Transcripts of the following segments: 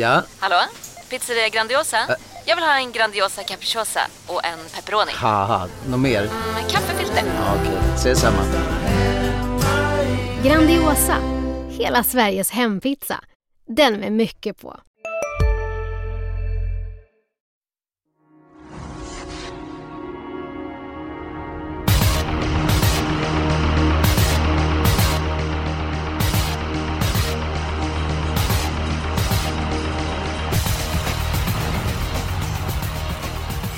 Ja? Hallå? Pizzeria Grandiosa? Jag vill ha en Grandiosa capriciosa och en pepperoni. Haha, något mer? Med kaffefilter. Ja, Okej, ses samma. Grandiosa, hela Sveriges hempizza. Den med mycket på.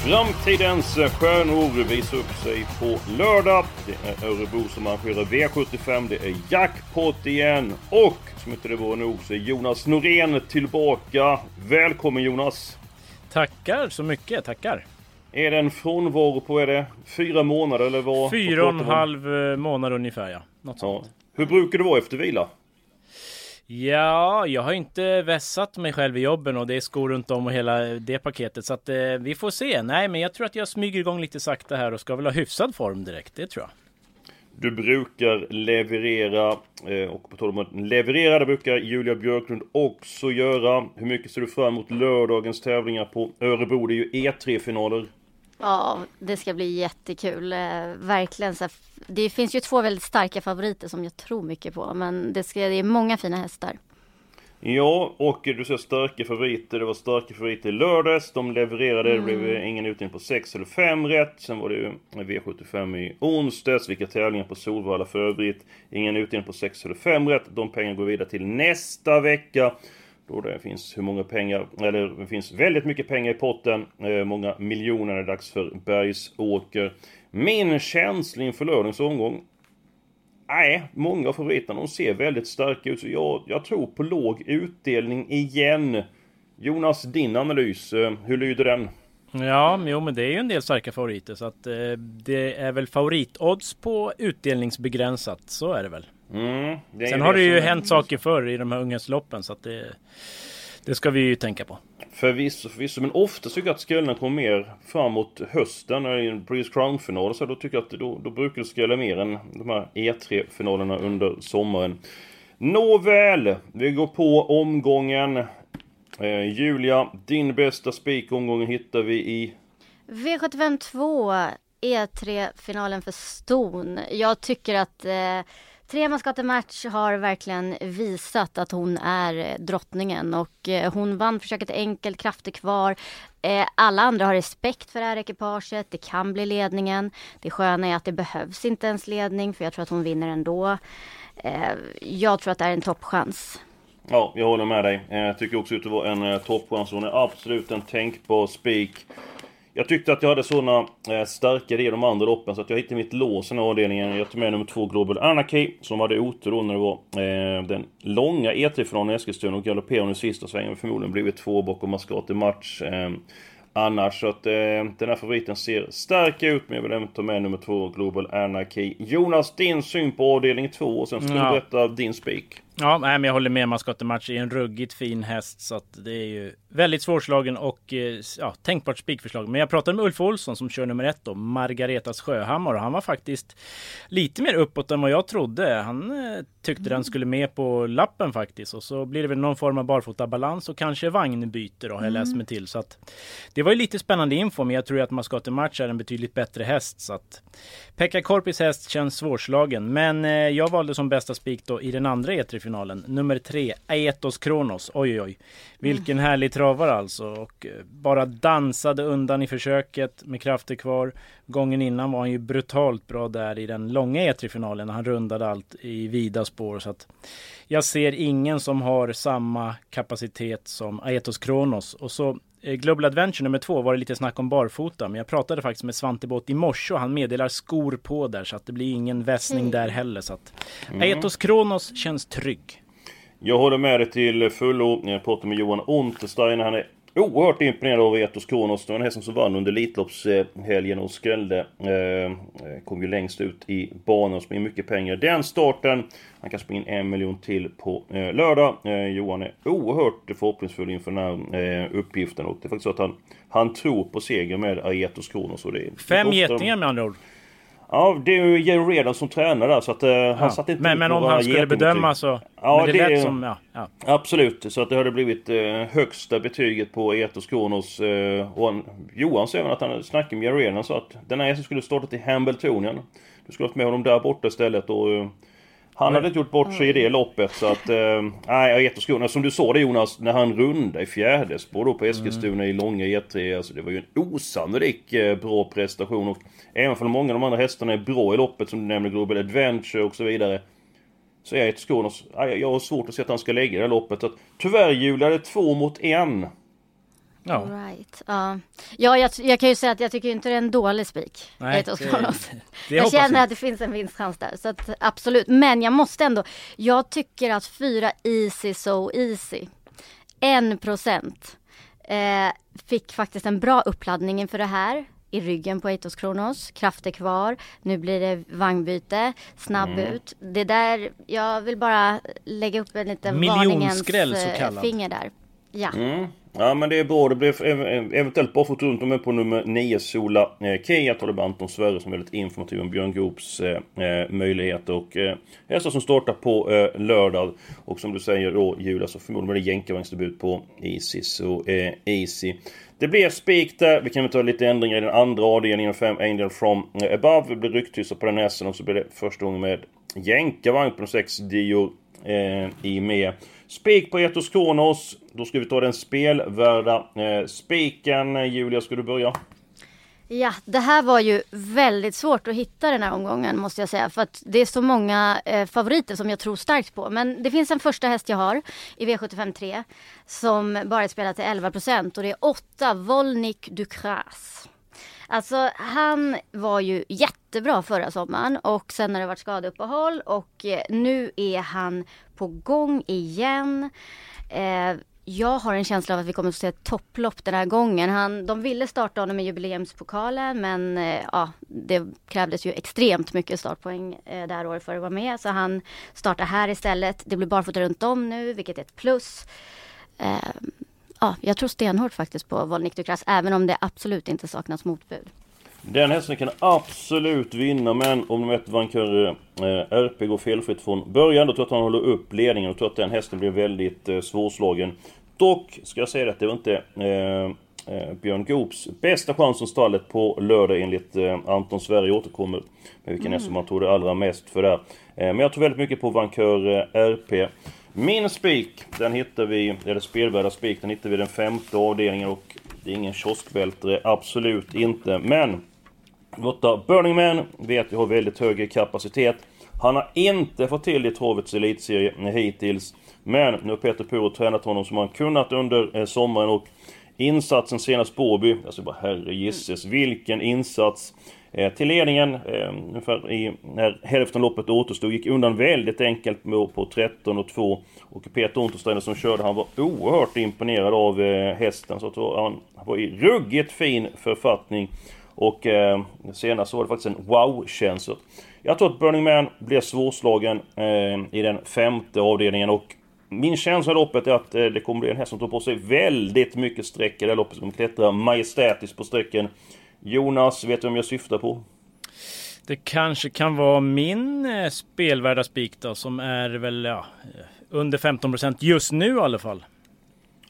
Framtidens stjärnor visar upp sig på lördag. Det är Örebro som arrangerar V75. Det är jackpot igen. Och som inte det var nog så är Jonas Norén tillbaka. Välkommen Jonas! Tackar så mycket, tackar. Är det en frånvaro på, är det fyra månader eller vad? Fyra och en halv eh, månad ungefär ja. Något Ja. sånt. Hur brukar det vara efter vila? Ja, jag har inte vässat mig själv i jobben och det är skor runt om och hela det paketet. Så att eh, vi får se. Nej, men jag tror att jag smyger igång lite sakta här och ska väl ha hyfsad form direkt. Det tror jag. Du brukar leverera, eh, och på tal om att leverera, det brukar Julia Björklund också göra. Hur mycket ser du fram emot lördagens tävlingar på Örebro? Det är ju E3-finaler. Ja, det ska bli jättekul. Eh, verkligen. Så det finns ju två väldigt starka favoriter som jag tror mycket på. Men det, ska, det är många fina hästar. Ja, och du ser starka favoriter. Det var starka favoriter i lördags. De levererade. Det blev eh, ingen utdelning på 6 eller 5 rätt. Sen var det ju V75 i onsdags. Vilka tävlingar på Solvalla för övrigt. Ingen utdelning på 6 eller 5 rätt. De pengarna går vidare till nästa vecka. Och det finns hur många pengar, eller det finns väldigt mycket pengar i potten. Eh, många miljoner är det dags för Bergsåker. Min känsla inför lördagens omgång Nej, många av favoriterna de ser väldigt starka ut. Så jag, jag tror på låg utdelning igen. Jonas, din analys, eh, hur lyder den? Ja, jo, men det är ju en del starka favoriter så att eh, det är väl favoritodds på utdelningsbegränsat. Så är det väl. Mm, Sen har det ju hänt saker förr i de här ungdomsloppen så att det, det ska vi ju tänka på. Förvisso, förvisso. Men ofta tycker jag att skrällarna kommer mer framåt hösten. När det är en British Crown-final så då tycker jag att då, då brukar det skrälla mer än de här E3-finalerna under sommaren. Nåväl, vi går på omgången. Eh, Julia, din bästa spik-omgången hittar vi i... V75 2, E3-finalen för Ston. Jag tycker att eh, Tre match har verkligen visat att hon är eh, drottningen och eh, hon vann försöket enkelt, krafter kvar. Eh, alla andra har respekt för det här ekipaget, det kan bli ledningen. Det sköna är att det behövs inte ens ledning för jag tror att hon vinner ändå. Jag tror att det är en toppchans. Ja, jag håller med dig. Jag tycker också att det var en toppchans. Hon är absolut en tänkbar spik. Jag tyckte att jag hade sådana eh, starka i de andra loppen så att jag hittade mitt lås i den här avdelningen. Jag tog med nummer två Global Anarchy som hade otur då när det var eh, den långa E3-finalen i Eskilstuna och galopperade i sista svängen. Förmodligen blivit två bakom Mascate Match. Eh, annars så att eh, den här favoriten ser stark ut men jag vill även ta med nummer två Global Anarchy. Jonas, din syn på avdelning två och sen ska Ja. du berätta din spik. Ja, nej, men jag håller med. Mascottematch är en ruggigt fin häst så att det är ju väldigt svårslagen och eh, ja, tänkbart spikförslag. Men jag pratade med Ulf Olsson som kör nummer ett då, Margaretas Sjöhammar och han var faktiskt lite mer uppåt än vad jag trodde. Han eh, tyckte den skulle med på lappen faktiskt och så blir det väl någon form av barfotabalans och kanske vagnbyte då har jag läst mig till så att det var ju lite spännande info men jag tror att Mascottematch är en betydligt bättre häst så att Pekka Korpis häst känns svårslagen men eh, jag valde som bästa spik då i den andra finalen. Nummer tre, Aetos Kronos. Oj oj oj. Vilken härlig travare alltså. Och eh, bara dansade undan i försöket med krafter kvar. Gången innan var han ju brutalt bra där i den långa E3-finalen. när Han rundade allt i vida spår. Så att jag ser ingen som har samma kapacitet som Aetos Kronos. Och så eh, Global Adventure nummer två var det lite snack om barfota. Men jag pratade faktiskt med Svante Båth i morse och han meddelar skor på där. Så att det blir ingen vässning där heller. Så att Aetos Kronos känns trygg. Jag håller med dig till fullo. Jag pratade med Johan Unterstein. Han är oerhört imponerad av Etos Kronos. Det var en häst som vann under Elitloppshelgen och skrällde. Eh, kom ju längst ut i banan och sprang mycket pengar. Den starten. Han kan springa in en miljon till på eh, lördag. Eh, Johan är oerhört förhoppningsfull inför den här uppgiften. Och det är faktiskt så att han, han tror på seger med Aetos Kronos. Och det, Fem getingar med andra ord. Ja, det är ju Jerry Redan som tränar där så att uh, han ja. satt inte Men, men om han skulle bedöma så... Ja, det, det lät som... Ja, ja. Absolut, så att det hade blivit uh, högsta betyget på Etos Kronos. Och han, Johan säger att han snackade med Jerry Redan så att den här som skulle startat i Hambletonien. Du skulle haft med honom där borta istället och... Han hade inte gjort bort sig i det loppet så att... Nej, äh, Etoskorna, som du sa det Jonas, när han rundade i fjärde spår då på Eskilstuna mm. i långa E3. Alltså det var ju en osannolik eh, bra prestation. Och även för många av de andra hästarna är bra i loppet som du nämnde, Global Adventure och så vidare. Så är Etoskorna... Jag har svårt att se att han ska lägga det här loppet. Så att, tyvärr Julia, det är två mot en. Ja. Right. Uh, ja, jag, jag, kan ju säga att jag tycker inte det är en dålig spik. Nej, det, det jag känner jag. att det finns en vinstchans där. Så att, absolut. Men jag måste ändå. Jag tycker att fyra Easy So Easy. En procent. Eh, fick faktiskt en bra uppladdning inför det här i ryggen på Eitos Kronos. Krafter kvar. Nu blir det vagnbyte. Snabb mm. ut. Det där, jag vill bara lägga upp en liten varningens eh, finger där. Ja. Mm. Ja men det är bra. Det blir eventuellt bara runt med på nummer 9 Sola eh, Kia. Tar med Anton Sverre som är väldigt informativ om Björn Goops eh, eh möjligheter. Och eh, hästar som startar på eh, lördag. Och som du säger då Julia så förmodligen blir det jänkarvagnsdebut på Easy så eh, Easy. Det blir spik där. Vi kan väl ta lite ändringar i den andra avdelningen. 5 Angel from eh, above. Det blir rycktyssar på den hästen och så blir det första gången med jänkarvagn på de 6 Dior eh, i med. Spik på Etos Kronos. Då ska vi ta den spelvärda eh, spiken. Julia, ska du börja? Ja, det här var ju väldigt svårt att hitta den här omgången måste jag säga. För att det är så många eh, favoriter som jag tror starkt på. Men det finns en första häst jag har i V75 3 som bara är spelad till 11 procent och det är 8 Volnik Ducras. Alltså han var ju jättebra förra sommaren och sen har det varit skadeuppehåll och eh, nu är han på gång igen. Eh, jag har en känsla av att vi kommer att se ett topplopp den här gången. Han, de ville starta honom i jubileumspokalen men eh, ja, det krävdes ju extremt mycket startpoäng eh, det här året för att vara med. Så han startar här istället. Det blir barfota runt om nu vilket är ett plus. Eh, ja, jag tror stenhårt faktiskt på Volnik Dukras även om det absolut inte saknas motbud. Den hästen kan absolut vinna men om de vet Vancouver eh, RP går felfritt från början då tror jag att han håller upp ledningen och tror att den hästen blir väldigt eh, svårslagen. Dock ska jag säga att det var inte eh, eh, Björn Goops bästa chans som stallet på lördag enligt eh, Anton Sverige återkommer med vilken mm. häst man tror det allra mest för där. Eh, men jag tror väldigt mycket på Vancouver RP. Min spik, den hittar vi, eller spelvärda spik, den hittar vi den femte avdelningen och det är ingen kioskvältare, absolut inte. Men Lotta Burning Man vet jag har väldigt hög kapacitet. Han har inte fått till i travets elitserie hittills. Men nu har Peter Puro tränat honom som han kunnat under eh, sommaren och insatsen senast på Åby, alltså bara herre gisses vilken insats! Eh, till ledningen, eh, ungefär i, när hälften loppet återstod, gick undan väldigt enkelt på 13 och 2. Och Peter Untersteiner som körde, han var oerhört imponerad av hästen. Så att han var i ruggigt fin författning. Och eh, senast så var det faktiskt en wow-känsla. Jag tror att Burning Man blir svårslagen eh, i den femte avdelningen och min känsla i loppet är att eh, det kommer bli en häst som tar på sig väldigt mycket streck i det här loppet. Som klättrar majestätiskt på strecken. Jonas, vet du vem jag syftar på? Det kanske kan vara min eh, spelvärda spik då, som är väl ja, under 15% just nu i alla fall.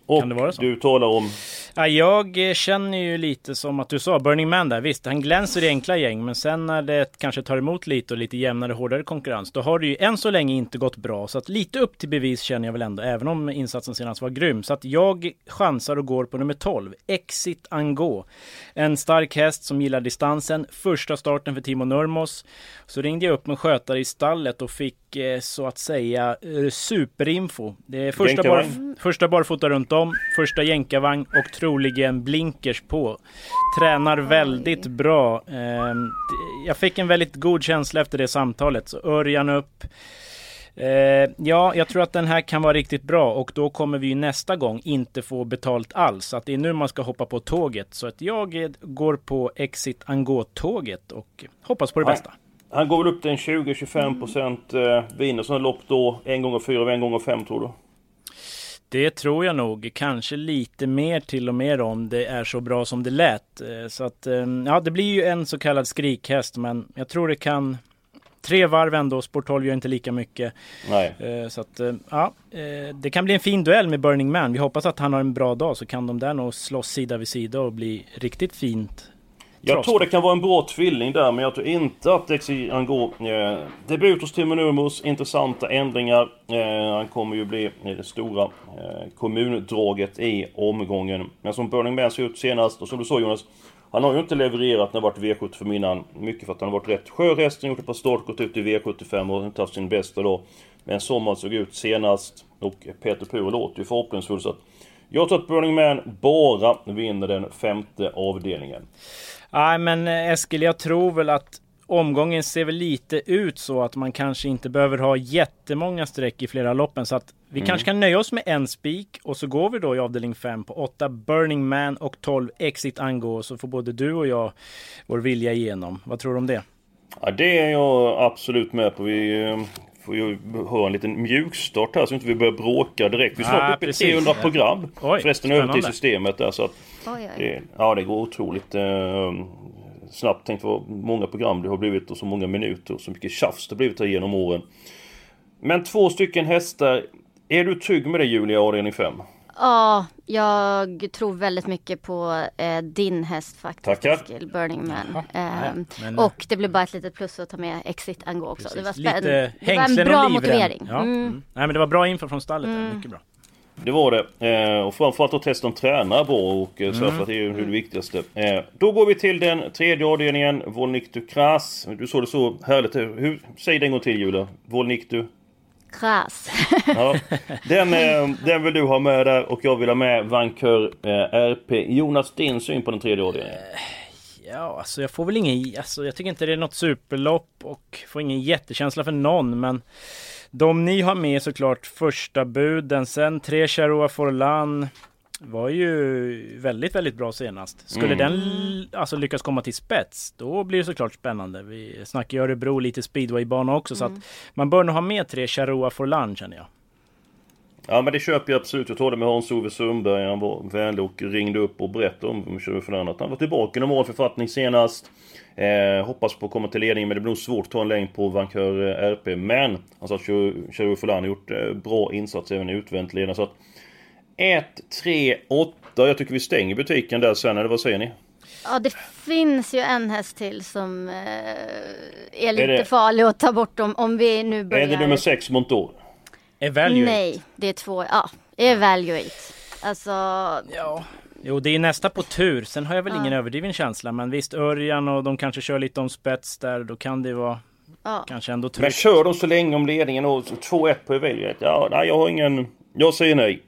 Och du talar om? Ja, jag känner ju lite som att du sa, Burning Man där. Visst, han glänser i enkla gäng, men sen när det kanske tar emot lite och lite jämnare, hårdare konkurrens, då har det ju än så länge inte gått bra. Så att lite upp till bevis känner jag väl ändå, även om insatsen senast var grym. Så att jag chansar och går på nummer 12, Exit Ango. En stark häst som gillar distansen. Första starten för Timo Nurmos. Så ringde jag upp med skötare i stallet och fick eh, så att säga eh, superinfo. Det är första, bar, första barfota runt om, första jänkarvagn och troligen blinkers på. Tränar väldigt bra. Ehm, jag fick en väldigt god känsla efter det samtalet. Så Örjan upp. Eh, ja, jag tror att den här kan vara riktigt bra och då kommer vi nästa gång inte få betalt alls. Så att det är nu man ska hoppa på tåget. Så att jag går på Exit Angå-tåget och hoppas på det bästa. Han går väl upp till en 20-25% eh, vinner sådana lopp då. En gånger fyra och en gånger fem tror du? Det tror jag nog. Kanske lite mer till och med om det är så bra som det lät. Eh, så att, eh, ja, det blir ju en så kallad skrikhäst, men jag tror det kan tre varv ändå. Sport 12 gör inte lika mycket. Nej. Eh, så att, ja, det kan bli en fin duell med Burning Man. Vi hoppas att han har en bra dag så kan de där nog slåss sida vid sida och bli riktigt fint jag tror det kan vara en bra tvilling där, men jag tror inte att Dexi Angor... Eh, debut hos Timo Nurmos, intressanta ändringar. Eh, han kommer ju bli det stora eh, kommundraget i omgången. Men som Burning Man ser ut senast, och som du sa Jonas, han har ju inte levererat när det varit V75 innan. Mycket för att han har varit rätt skör hästen, gjort ett par start, gått ut i V75 och inte haft sin bästa dag. Men som han såg ut senast, och Peter Pur låter ju förhoppningsfull så att... Jag tror att Burning Man bara vinner den femte avdelningen. Nej men eh, Eskil, jag tror väl att omgången ser väl lite ut så att man kanske inte behöver ha jättemånga streck i flera loppen. Så att vi mm. kanske kan nöja oss med en spik och så går vi då i avdelning 5 på 8 Burning Man och 12 Exit Ango. Så får både du och jag vår vilja igenom. Vad tror du om det? Ja, det är jag absolut med på. Vi eh, får ju ha en liten mjukstart här så inte vi börjar bråka direkt. Vi är snart ah, uppe i 300 program. Oj, Förresten över till systemet där så att... Oj, oj. Det, ja det går otroligt eh, snabbt. Tänk vad många program det har blivit och så många minuter och så mycket tjafs det har blivit här genom åren. Men två stycken hästar. Är du trygg med det Julia, avdelning 5? Ja, jag tror väldigt mycket på eh, din häst faktiskt. Tackar. Skill, Burning Man. Eh, men... Och det blir bara ett litet plus att ta med Exit Ango också. Precis. Det var, spännande. det var en bra motivering. Ja. Mm. Mm. Nej men det var bra info från stallet. Mm. Mycket bra. Det var det. Eh, och framförallt att testet tränar bra och eh, så mm. för att det är ju det viktigaste. Eh, då går vi till den tredje avdelningen. Volnik du Kras. Du såg det så härligt. Hur, säg det en gång till Julia. Volnik du Kras. ja, den, eh, den vill du ha med där och jag vill ha med Vankör eh, RP. Jonas, din syn på den tredje avdelningen? Eh, ja, alltså jag får väl ingen... Alltså jag tycker inte det är något superlopp och får ingen jättekänsla för någon, men... De ni har med såklart första buden, sen tre Charoa Forlan var ju väldigt, väldigt bra senast. Skulle mm. den alltså lyckas komma till spets, då blir det såklart spännande. Vi snackar ju Örebro, lite speedwaybana också, mm. så att mm. man bör nog ha med tre Charoa Forlan känner jag. Ja men det köper jag absolut. Jag talade med Hans-Ove Sundberg. Han var vänlig och ringde upp och berättade om Charoa att han var tillbaka i normal författning senast. Eh, hoppas på att komma till ledning men det blir nog svårt att ta en längd på Vankör RP. Men han sa att Charoa Forlan har gjort eh, bra insats även i utvänt ledning. Så att 1, 3, 8. Jag tycker vi stänger butiken där sen, eller vad säger ni? Ja, det finns ju en häst till som eh, är lite är det, farlig att ta bort om, om vi nu börjar... Är det nummer 6 Montour? Evaluate? Nej, det är två, ja, Evaluate. Alltså... Ja. Jo, det är nästa på tur. Sen har jag väl ja. ingen överdriven känsla. Men visst, Örjan och de kanske kör lite om spets där. Då kan det vara ja. kanske ändå tryggt. Men kör de så länge om ledningen och 2-1 på Evaluate? Ja, nej, jag har ingen... Jag säger nej.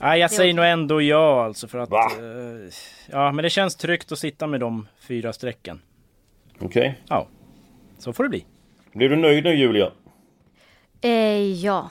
Nej, jag säger nog ändå ja alltså för att... Uh, ja, men det känns tryggt att sitta med de fyra strecken. Okej. Okay. Ja. Så får det bli. Blir du nöjd nu Julia? Eh, ja.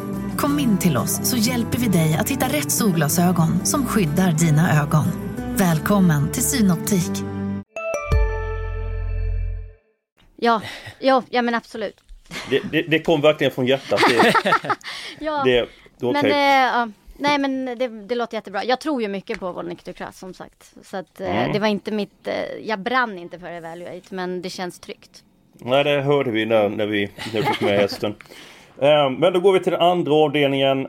Kom in till oss så hjälper vi dig att hitta rätt solglasögon som skyddar dina ögon. Välkommen till Synoptik. Ja, ja, ja men absolut. Det, det, det kom verkligen från hjärtat. Det, ja, det, det okay. men äh, ja. Nej men det, det, låter jättebra. Jag tror ju mycket på Volnik Ducras som sagt. Så att eh, mm. det var inte mitt, eh, jag brann inte för Evaluate men det känns tryggt. Nej det hörde vi när, när vi, när vi fick med hästen. Eh, men då går vi till den andra avdelningen.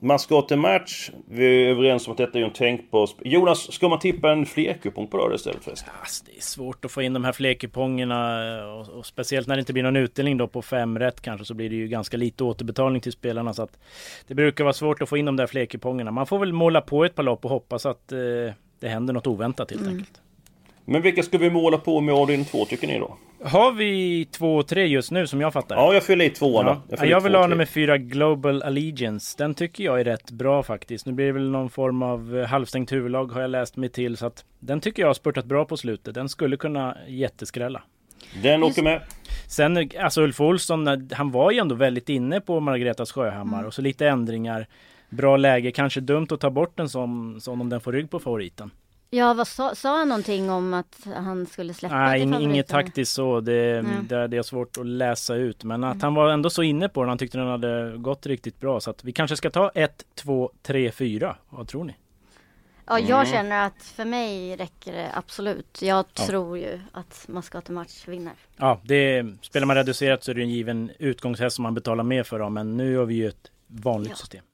Man ska till match. Vi är överens om att detta är en tänkbar... Jonas, ska man tippa en flerkupong på lördag istället förresten? Alltså, det är svårt att få in de här flerkupongerna och, och, speciellt när det inte blir någon utdelning då på fem rätt kanske så blir det ju ganska lite återbetalning till spelarna så att det brukar vara svårt att få in de där flerkupongerna. Man får väl måla på ett par lopp och hoppas att eh, det händer något oväntat helt mm. enkelt. Men vilka ska vi måla på med avdelning 2 tycker ni då? Har vi två och tre just nu som jag fattar? Ja, jag fyller i tvåan. Ja. Jag, Jag, vill två, ha nummer fyra Global Allegiance. Den tycker jag är rätt bra faktiskt. Nu blir det väl någon form av eh, halvstängt huvudlag har jag läst mig till. Så att den tycker jag har spurtat bra på slutet. Den skulle kunna jätteskrälla. Den åker med. Sen alltså Ulf Olsson, eh, han var ju ändå väldigt inne på Margaretas Sjöhammar och så lite ändringar. Bra läge, kanske dumt att ta bort en sån, sån om den får rygg på favoriten. Ja, vad sa, sa han någonting om att han skulle släppa Nej, favoriten? inget taktiskt så. Det, Nej. det, det är svårt att läsa ut. Men att han var ändå så inne på den. Han tyckte den hade gått riktigt bra. Så att vi kanske ska ta 1, 2, 3, 4. Vad tror ni? Ja, Mm. jag känner att för mig räcker det absolut. Jag tror ju att Mascate-match vinner. Ja, det, spelar man reducerat så är det en given utgångshäst som man betalar mer för. Då, men nu har vi ju ett vanligt Ja. system.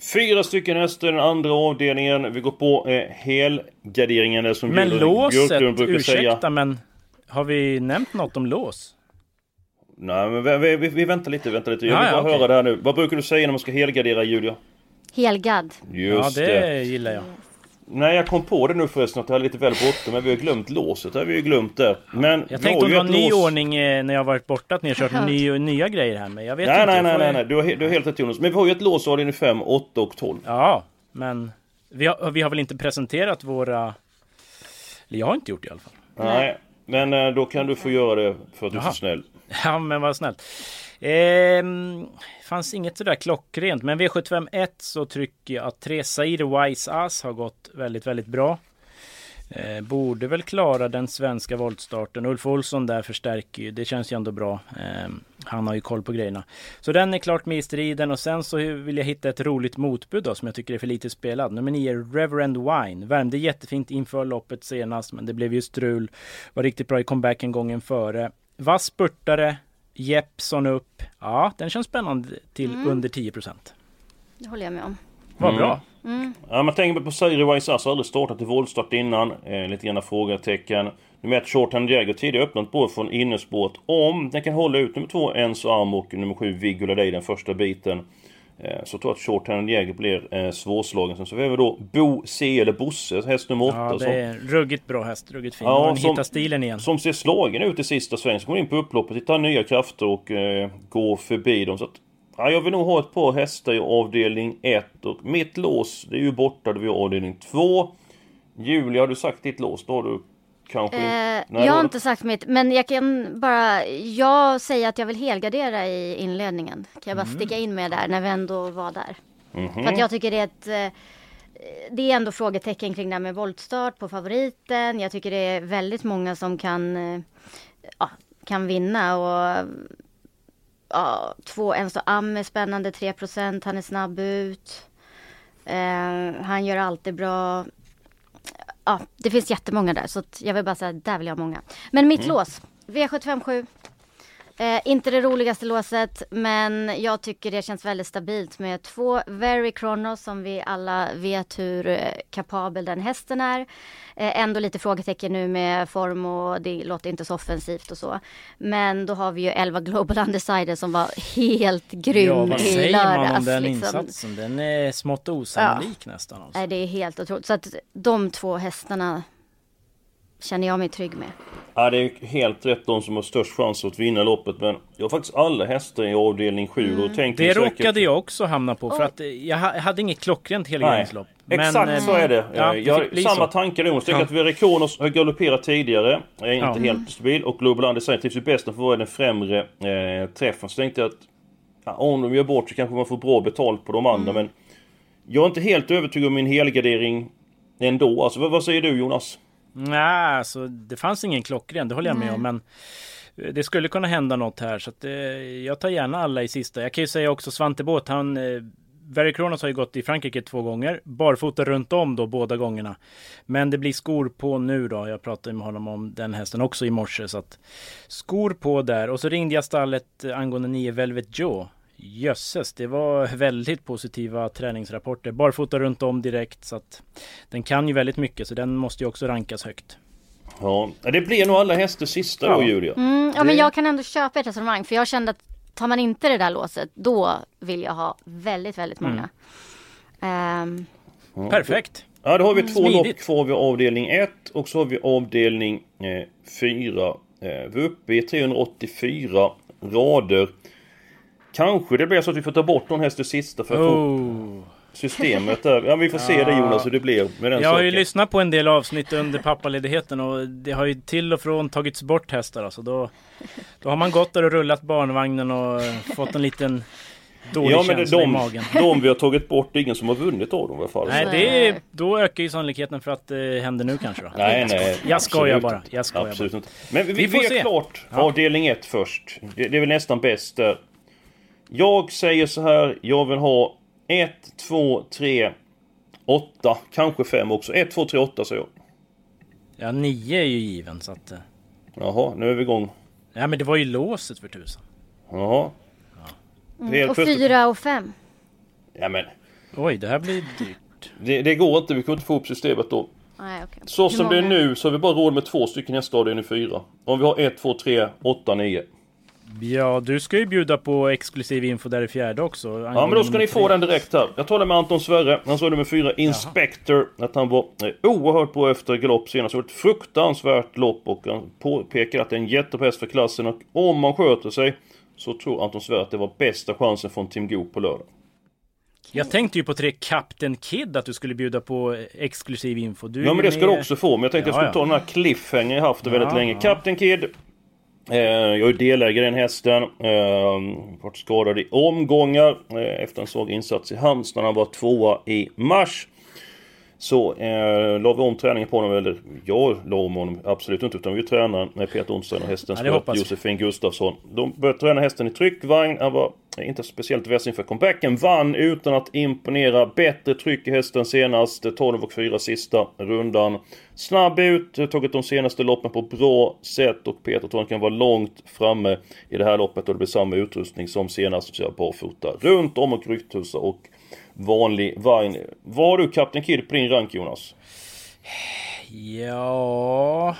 Fyra stycken hästar i den andra avdelningen. Vi går på eh, helgarderingen där som Men Gudrun låset, Björklund brukar ursäkta säga. men har vi nämnt något om lås? Nej, men vi, vi, vi, väntar lite, väntar lite. Jag Ja, vill ja, bara okej. höra det här nu. Vad brukar du säga när man ska helgardera Julia? Helgad. Just ja, det. det gillar jag. Nej, jag kom på det nu förresten att jag hade lite väl bråttom. Men vi har glömt låset. Det har vi ju glömt där. Men Jag tänkte om det var ett ny lås- ordning eh, när jag varit borta, att ni har kört ny, nya grejer här. Men jag vet Nej, inte. nej, nej, nej, nej. Du har, du har helt rätt Jonas. Men vi har ju ett lås avdelning 5, 8 och 12. Ja, men vi har, vi har väl inte presenterat våra... Eller jag har inte gjort det i alla fall. Nej. Men eh, då kan du få göra det för att du är så snäll. Ja, men vad snällt. Ehm, fanns inget sådär klockrent, men V751 så tycker jag att tre Sair Wise Ass har gått väldigt, väldigt bra. Eh, borde väl klara den svenska voltstarten. Ulf Olsson där förstärker ju. Det känns ju ändå bra. Ehm, han har ju koll på grejerna. Så den är klart med i striden och sen så vill jag hitta ett roligt motbud då som jag tycker är för lite spelad. Nummer 9, Reverend Wine. Värmde jättefint inför loppet senast men det blev ju strul. Var riktigt bra i comebacken gången före. Vass spurtare. Jeppson upp. Ja, den känns spännande till under 10% Det håller jag med om. Vad Mm. Ja, man tänker på Sairi Wise Ass har aldrig startat i voltstart innan. Eh, lite grann frågetecken. Nummer ett Shorthand Jagger tidigare öppnat på från innerspåret. Om den kan hålla ut nummer två Enzo Arm och nummer sju Viggo Day den första biten. Eh, så tror jag att Shorthand Jagger blir eh, svårslagen. Sen så har vi då Bo C eller Bosse, häst nummer åtta. Ja, det är en ruggigt bra häst. Ruggigt fin. Ja, som- hittar stilen igen. som ser slagen ut i sista sväng. Så kommer in på upploppet, hittar nya krafter och eh, går förbi dem. Så att, ja, jag vill nog ha ett par hästar i avdelning 1. Och mitt lås, det är ju borta då vi har avdelning 2. Julia, har du sagt ditt lås? Då har du kanske... Eh, Nej, jag har inte sagt mitt, men jag kan bara, jag säger att jag vill helgardera i inledningen. Kan jag bara Mm. sticka in med där när vi ändå var där. Mhm. För att jag tycker det är ett eh, det är ändå frågetecken kring det här med voltstart på favoriten. Jag tycker det är väldigt många som kan, eh, ja, kan vinna och ja, två, en så Am är spännande, 3% han är snabb ut. Eh, han gör alltid bra. Ja, det finns jättemånga där så jag vill bara säga, där vill jag ha många. Men mitt lås, V757. Eh, inte det roligaste låset, men jag tycker det känns väldigt stabilt med två Very Kronos som vi alla vet hur eh, kapabel den hästen är. Eh, ändå lite frågetecken nu med form och det låter inte så offensivt och så. Men då har vi ju 11 Global Undecided som var helt grym Ja, vad i säger man om lördags. den liksom. insatsen? Den är smått osannolik nästan. Alltså. Nej, det är helt otroligt. Så att de två hästarna känner jag mig trygg med. Ja, det är ju helt rätt de som har störst chans att vinna loppet. Men jag har faktiskt alla hästar i avdelning 7. Mm. Och Det säkert- råkade jag också hamna på för att eh, jag ha- hade inget klockrent helgarderingslopp. Nej, exakt eh, så är det. Ja, Eh, det jag bli samma så. tankar Jonas. Tycker Ja. att Verikonos har galopperat tidigare. Är inte Ja. helt stabil. Och Global Undesign trivs ju bäst för att vara den främre eh, träffen. Så tänkte jag att ja, om de gör bort så kanske man får bra betalt på de andra. Mm. Men jag är inte helt övertygad om min helgardering ändå. Alltså vad, vad säger du Jonas? Nej, alltså det fanns ingen klockren, det håller jag med om. Men eh, det skulle kunna hända något här så att, eh, jag tar gärna alla i sista. Jag kan ju säga också Svante Båth, han eh, Very Kronos har ju gått i Frankrike två gånger. Barfota runt om då båda gångerna. Men det blir skor på nu då. Jag pratade med honom om den hästen också i morse. Så att skor på där. Och så ringde jag stallet eh, angående 9 Velvet Joe. Jösses, det var väldigt positiva träningsrapporter. Barfota runt om direkt. Så att den kan ju väldigt mycket så den måste ju också rankas högt. Ja, det blir nog alla hästar sista då Ja. Julia. Mm, ja, men jag kan ändå köpa ett resonemang för jag kände att tar man inte det där låset då vill jag ha väldigt, väldigt många. Ehm, Perfekt! Ja, då har vi två Smidigt. lopp kvar vid avdelning 1 och så har vi avdelning 4. Eh, vi är uppe i 384 rader. Kanske det blir så att vi får ta bort någon häst i sista för att få Oh. systemet där. Ja, vi får se det Jonas hur det blir med den Jag har ju saken. lyssnat på en del avsnitt under pappaledigheten och det har ju till och från tagits bort hästar alltså. Då, då har man gått där och rullat barnvagnen och eh, fått en liten dålig Ja men det, känsla i de, magen. de vi har tagit bort, det är ingen som har vunnit av dem i alla fall. Nej, det är, då ökar ju sannolikheten för att det händer nu kanske då. Nej, nej. Jag skojar absolut bara. Jag skojar Absolut bara. inte. Men vi, Vi får vi se. är klart Ja. avdelning 1 först. Det, det är väl nästan bäst där. Jag säger så här, jag vill ha 1, 2, 3, 8, kanske 5 också. 1, 2, 3, 8 säger jag. Ja, nio är ju given så att... eh, Jaha, nu är vi igång. Ja men det var ju låset för tusan. Jaha. Mm. Helt Och plötsligt- fyra och fem. Ja men, Oj, det här blir dyrt. det, det går inte. Vi kommer inte få upp systemet då. Nej, okej. Så som det är nu så har vi bara råd med två stycken nästa avdelning 4. Om vi har 1, 2, 3, 8, 9. Ja, du ska ju bjuda på exklusiv info där i fjärde också. Ja men då ska ni få den direkt här. Jag talar med Anton Sverre. Han sa nummer 4, Inspector. Att han var eh, oerhört bra efter galopp senast. Ett fruktansvärt lopp och han påpekar att det är en jättebra häst för klassen. Och om man sköter sig så tror Anton Sverre att det var bästa chansen från Team Goop på lördag. Jag tänkte ju på tre Captain Kid att du skulle bjuda på exklusiv info. Du Ja men det ska du också få. Men jag tänkte jag Ja, skulle ja. ta den här cliffhanger jag haft det väldigt Ja, länge. ja. Captain Kid. Eh, jag är delägare i den hästen. Eh, varit skadad i omgångar eh, efter en svag insats i Halmstad. när Han var tvåa i mars. Så eh, la vi om träningen på honom, eller jag la om honom absolut inte utan vi tränade med Peter Onsson och hästens Ja, vi. Josefin Gustafsson. De började träna hästen i tryckvagn. Han var inte speciellt väs inför comebacken. Vann utan att imponera. Bättre tryck i hästen senast. 12 och 4 sista rundan. Snabb ut, tagit de senaste loppen på bra sätt och Peter tror han kan vara långt framme i det här loppet och det blir samma utrustning som senast. Så barfota runt om och rycktussa och vanlig. Vad har du Kapten Kid på din rank Jonas? Ja...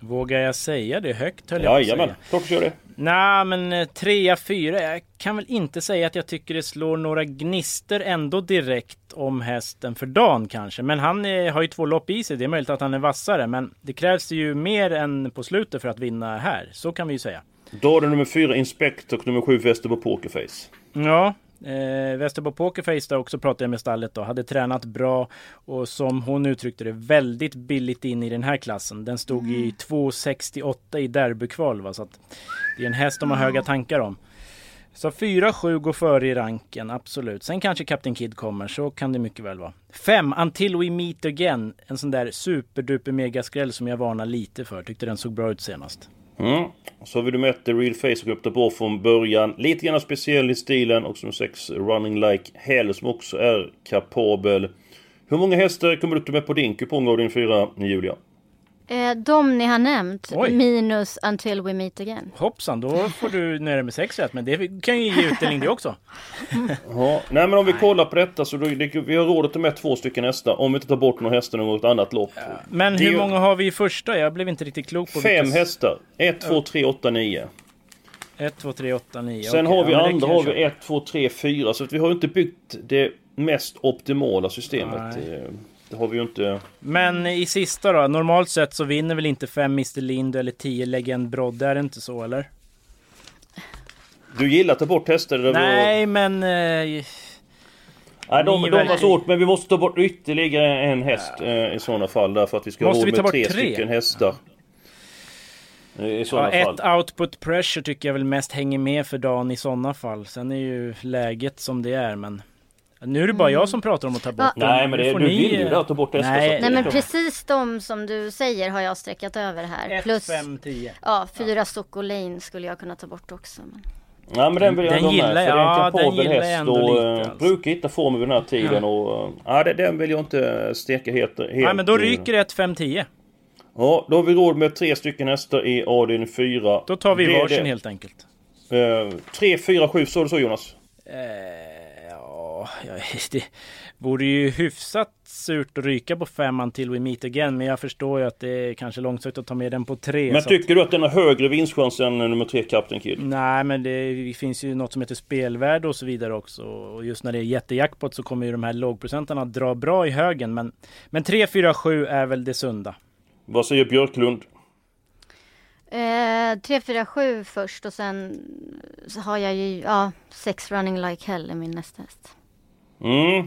Vågar jag säga det högt höll jag Jajamän, klart du kör det. Nej men eh, trea, fyra. Jag kan väl inte säga att jag tycker det slår några gnister ändå direkt om hästen för dagen kanske. Men han eh, har ju två lopp i sig. Det är möjligt att han är vassare. Men det krävs ju mer än på slutet för att vinna här. Så kan vi ju säga. Då har du nummer 4 Inspector och nummer 7 Västerbo Pokerface. Ja, eh, Västerbo Pokerface där också pratade jag med stallet då. Hade tränat bra och som hon uttryckte det väldigt billigt in i den här klassen. Den stod i 2,68 i derbykval va. Så att det är en häst de har höga tankar om. Så 4-7 går före i ranken, absolut. Sen kanske Captain Kid kommer, så kan det mycket väl vara. 5. Until We Meet Again. En sån där superduper megaskräll som jag varnar lite för. Tyckte den såg bra ut senast. Mm. Så har vi nummer 1 The Real Face som upp på från början. Lite grann speciell i stilen. Och som sex Running Like Hell som också är kapabel. Hur många hästar kommer du ta med på din kupong av din fyra, Julia? Eh, de ni har nämnt, Oj. minus until we meet again. Hoppsan, då får du nöja med 6 rätt. Men det kan ju ge utdelning det också. Ja. Nej men om vi kollar på detta så då, det, vi har råd att ta med två stycken hästar. Om vi inte tar bort några hästar i något annat lopp. Men Det hur många har vi i första? Jag blev inte riktigt klok på Fem vilka- hästar. 1, 2, 3, 8, 9. 1, 2, 3, 8, 9. Sen har vi andra har vi 1, 2, 3, 4. Så att vi har inte byggt det mest optimala systemet. Nej. Det har vi ju inte... Men i sista då? Normalt sett så vinner väl inte 5 Mr Lind eller 10 Legend Brodde? Är det inte så eller? Du gillar att ta bort hästar? har- Nej men... Eh, Nej, de, de var verkar- svårt, men vi måste ta bort ytterligare en häst eh, i sådana fall. Därför att vi ska Måste ha råd med tre, tre? stycken hästar. Eh, I ja, sådana fall. ett output pressure tycker jag väl mest hänger med för dagen i sådana fall. Sen är ju läget som det är men... Nu är det bara jag som pratar om att ta bort Va? dem. Nej, men det, du ni, vill ju eh, det, att ta bort. Nej. att det Nej är men precis de som du säger har jag streckat över här. 1, Plus 5, 10. ja, fyra Stocco Lane skulle jag kunna ta bort också. Men... Nej men den vill jag Den ha gillar med. jag. För det är en Ja, den kapabel jag häst ändå och lite, eh, alltså. brukar hitta formen vid den här tiden. Och, eh, ja, det, den vill jag inte steka helt. helt Nej men då eh, ryker det 1, 5, 10. Ja, då har vi råd med tre stycken hästar i avdelning 4. Då tar vi varsin helt enkelt. Eh, 3, 4, 7, så du så Jonas? Eh, ja, det vore ju hyfsat surt att ryka på femman till We Meet Again. Men jag förstår ju att det är kanske långsökt att ta med den på tre. Men tycker att... du att den har högre vinstchans än nummer tre Captain Kid? Nej, men det finns ju något som heter spelvärde och så vidare också. Och just när det är jättejackpot så kommer ju de här lågprocentarna dra bra i högen. Men, men 3, 4, 7 är väl det sunda. Vad säger Björklund? Eh, 3, 4, 7 först och sen så har jag ju, ja, 6 running like hell i min nästa häst. Mm.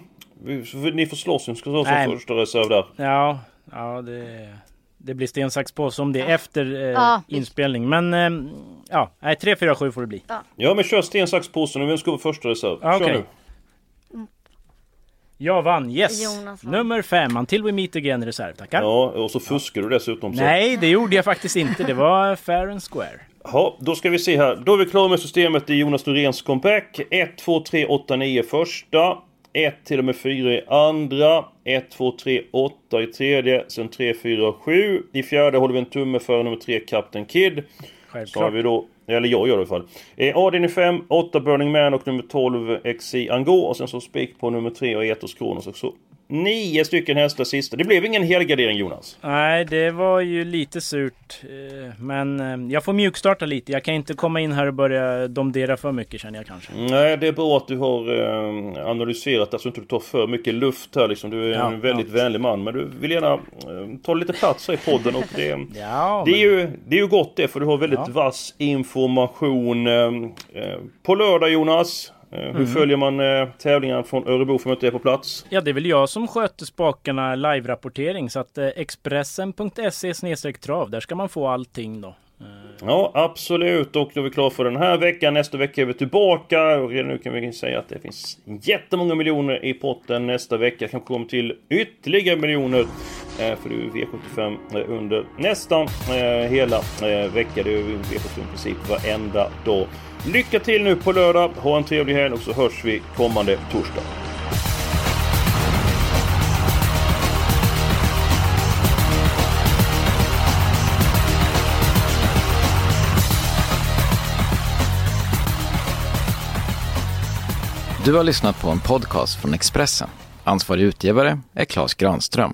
Ni får slåss, ni ska ta som första reserv där. Ja, ja det, det blir sten, sax, påse om det är efter eh, ja, inspelning. Men eh, ja, 3, 4, 7 får det bli. Ja, ja men kör sten, sax, påse nu. Vem ska vara första reserv? Kör okay. nu. Jag vann, yes! Nummer fem, Until We Meet Again reserv, tackar! Ja, och så fuskar du dessutom. Så. Nej, det gjorde jag faktiskt inte. Det var fair and square. Ja, då ska vi se här. Då är vi klara med systemet i Jonas Noréns comeback. 1, 2, 3, 8, 9 första. 1 till och med 4 i andra. 1, 2, 3, 8 i tredje. Sen 3, 4, 7. I fjärde håller vi en tumme för nummer 3, Captain Kid. Självklart. Så har vi då eller jag gör det i alla fall. Eh, i 5, 8 Burning Man och nummer 12 XI Ango. Och sen så spik på nummer 3 och Etos Kronos också. Nio stycken hästar sista. Det blev ingen helgardering Jonas. Nej, det var ju lite surt. Eh, men eh, jag får mjukstarta lite. Jag kan inte komma in här och börja domdera för mycket känner jag kanske. Nej, det är bra att du har eh, analyserat det så att du inte tar för mycket luft här liksom. Du är ja, en väldigt ja. vänlig man. Men du vill gärna ta lite plats här i podden. Och det, ja, det, är ju, det är ju gott det för du har väldigt ja. vass information. På lördag Jonas. Eh, hur mm. följer man eh, tävlingarna från Örebro för att inte är på plats? Ja, det är väl jag som sköter spakarna live-rapportering. Så att eh, Expressen.se trav, där ska man få allting då. Ja, absolut. Och då är vi klara för den här veckan. Nästa vecka är vi tillbaka. Och redan nu kan vi säga att det finns jättemånga miljoner i potten nästa vecka. Kanske kommer till ytterligare miljoner. Eh, för det är V75 eh, under nästan eh, hela veckan. Det är V75 i princip varenda dag. Lycka till nu på lördag. Ha en trevlig helg och så hörs vi kommande torsdag. Du har lyssnat på en podcast från Expressen. Ansvarig utgivare är Klas Granström.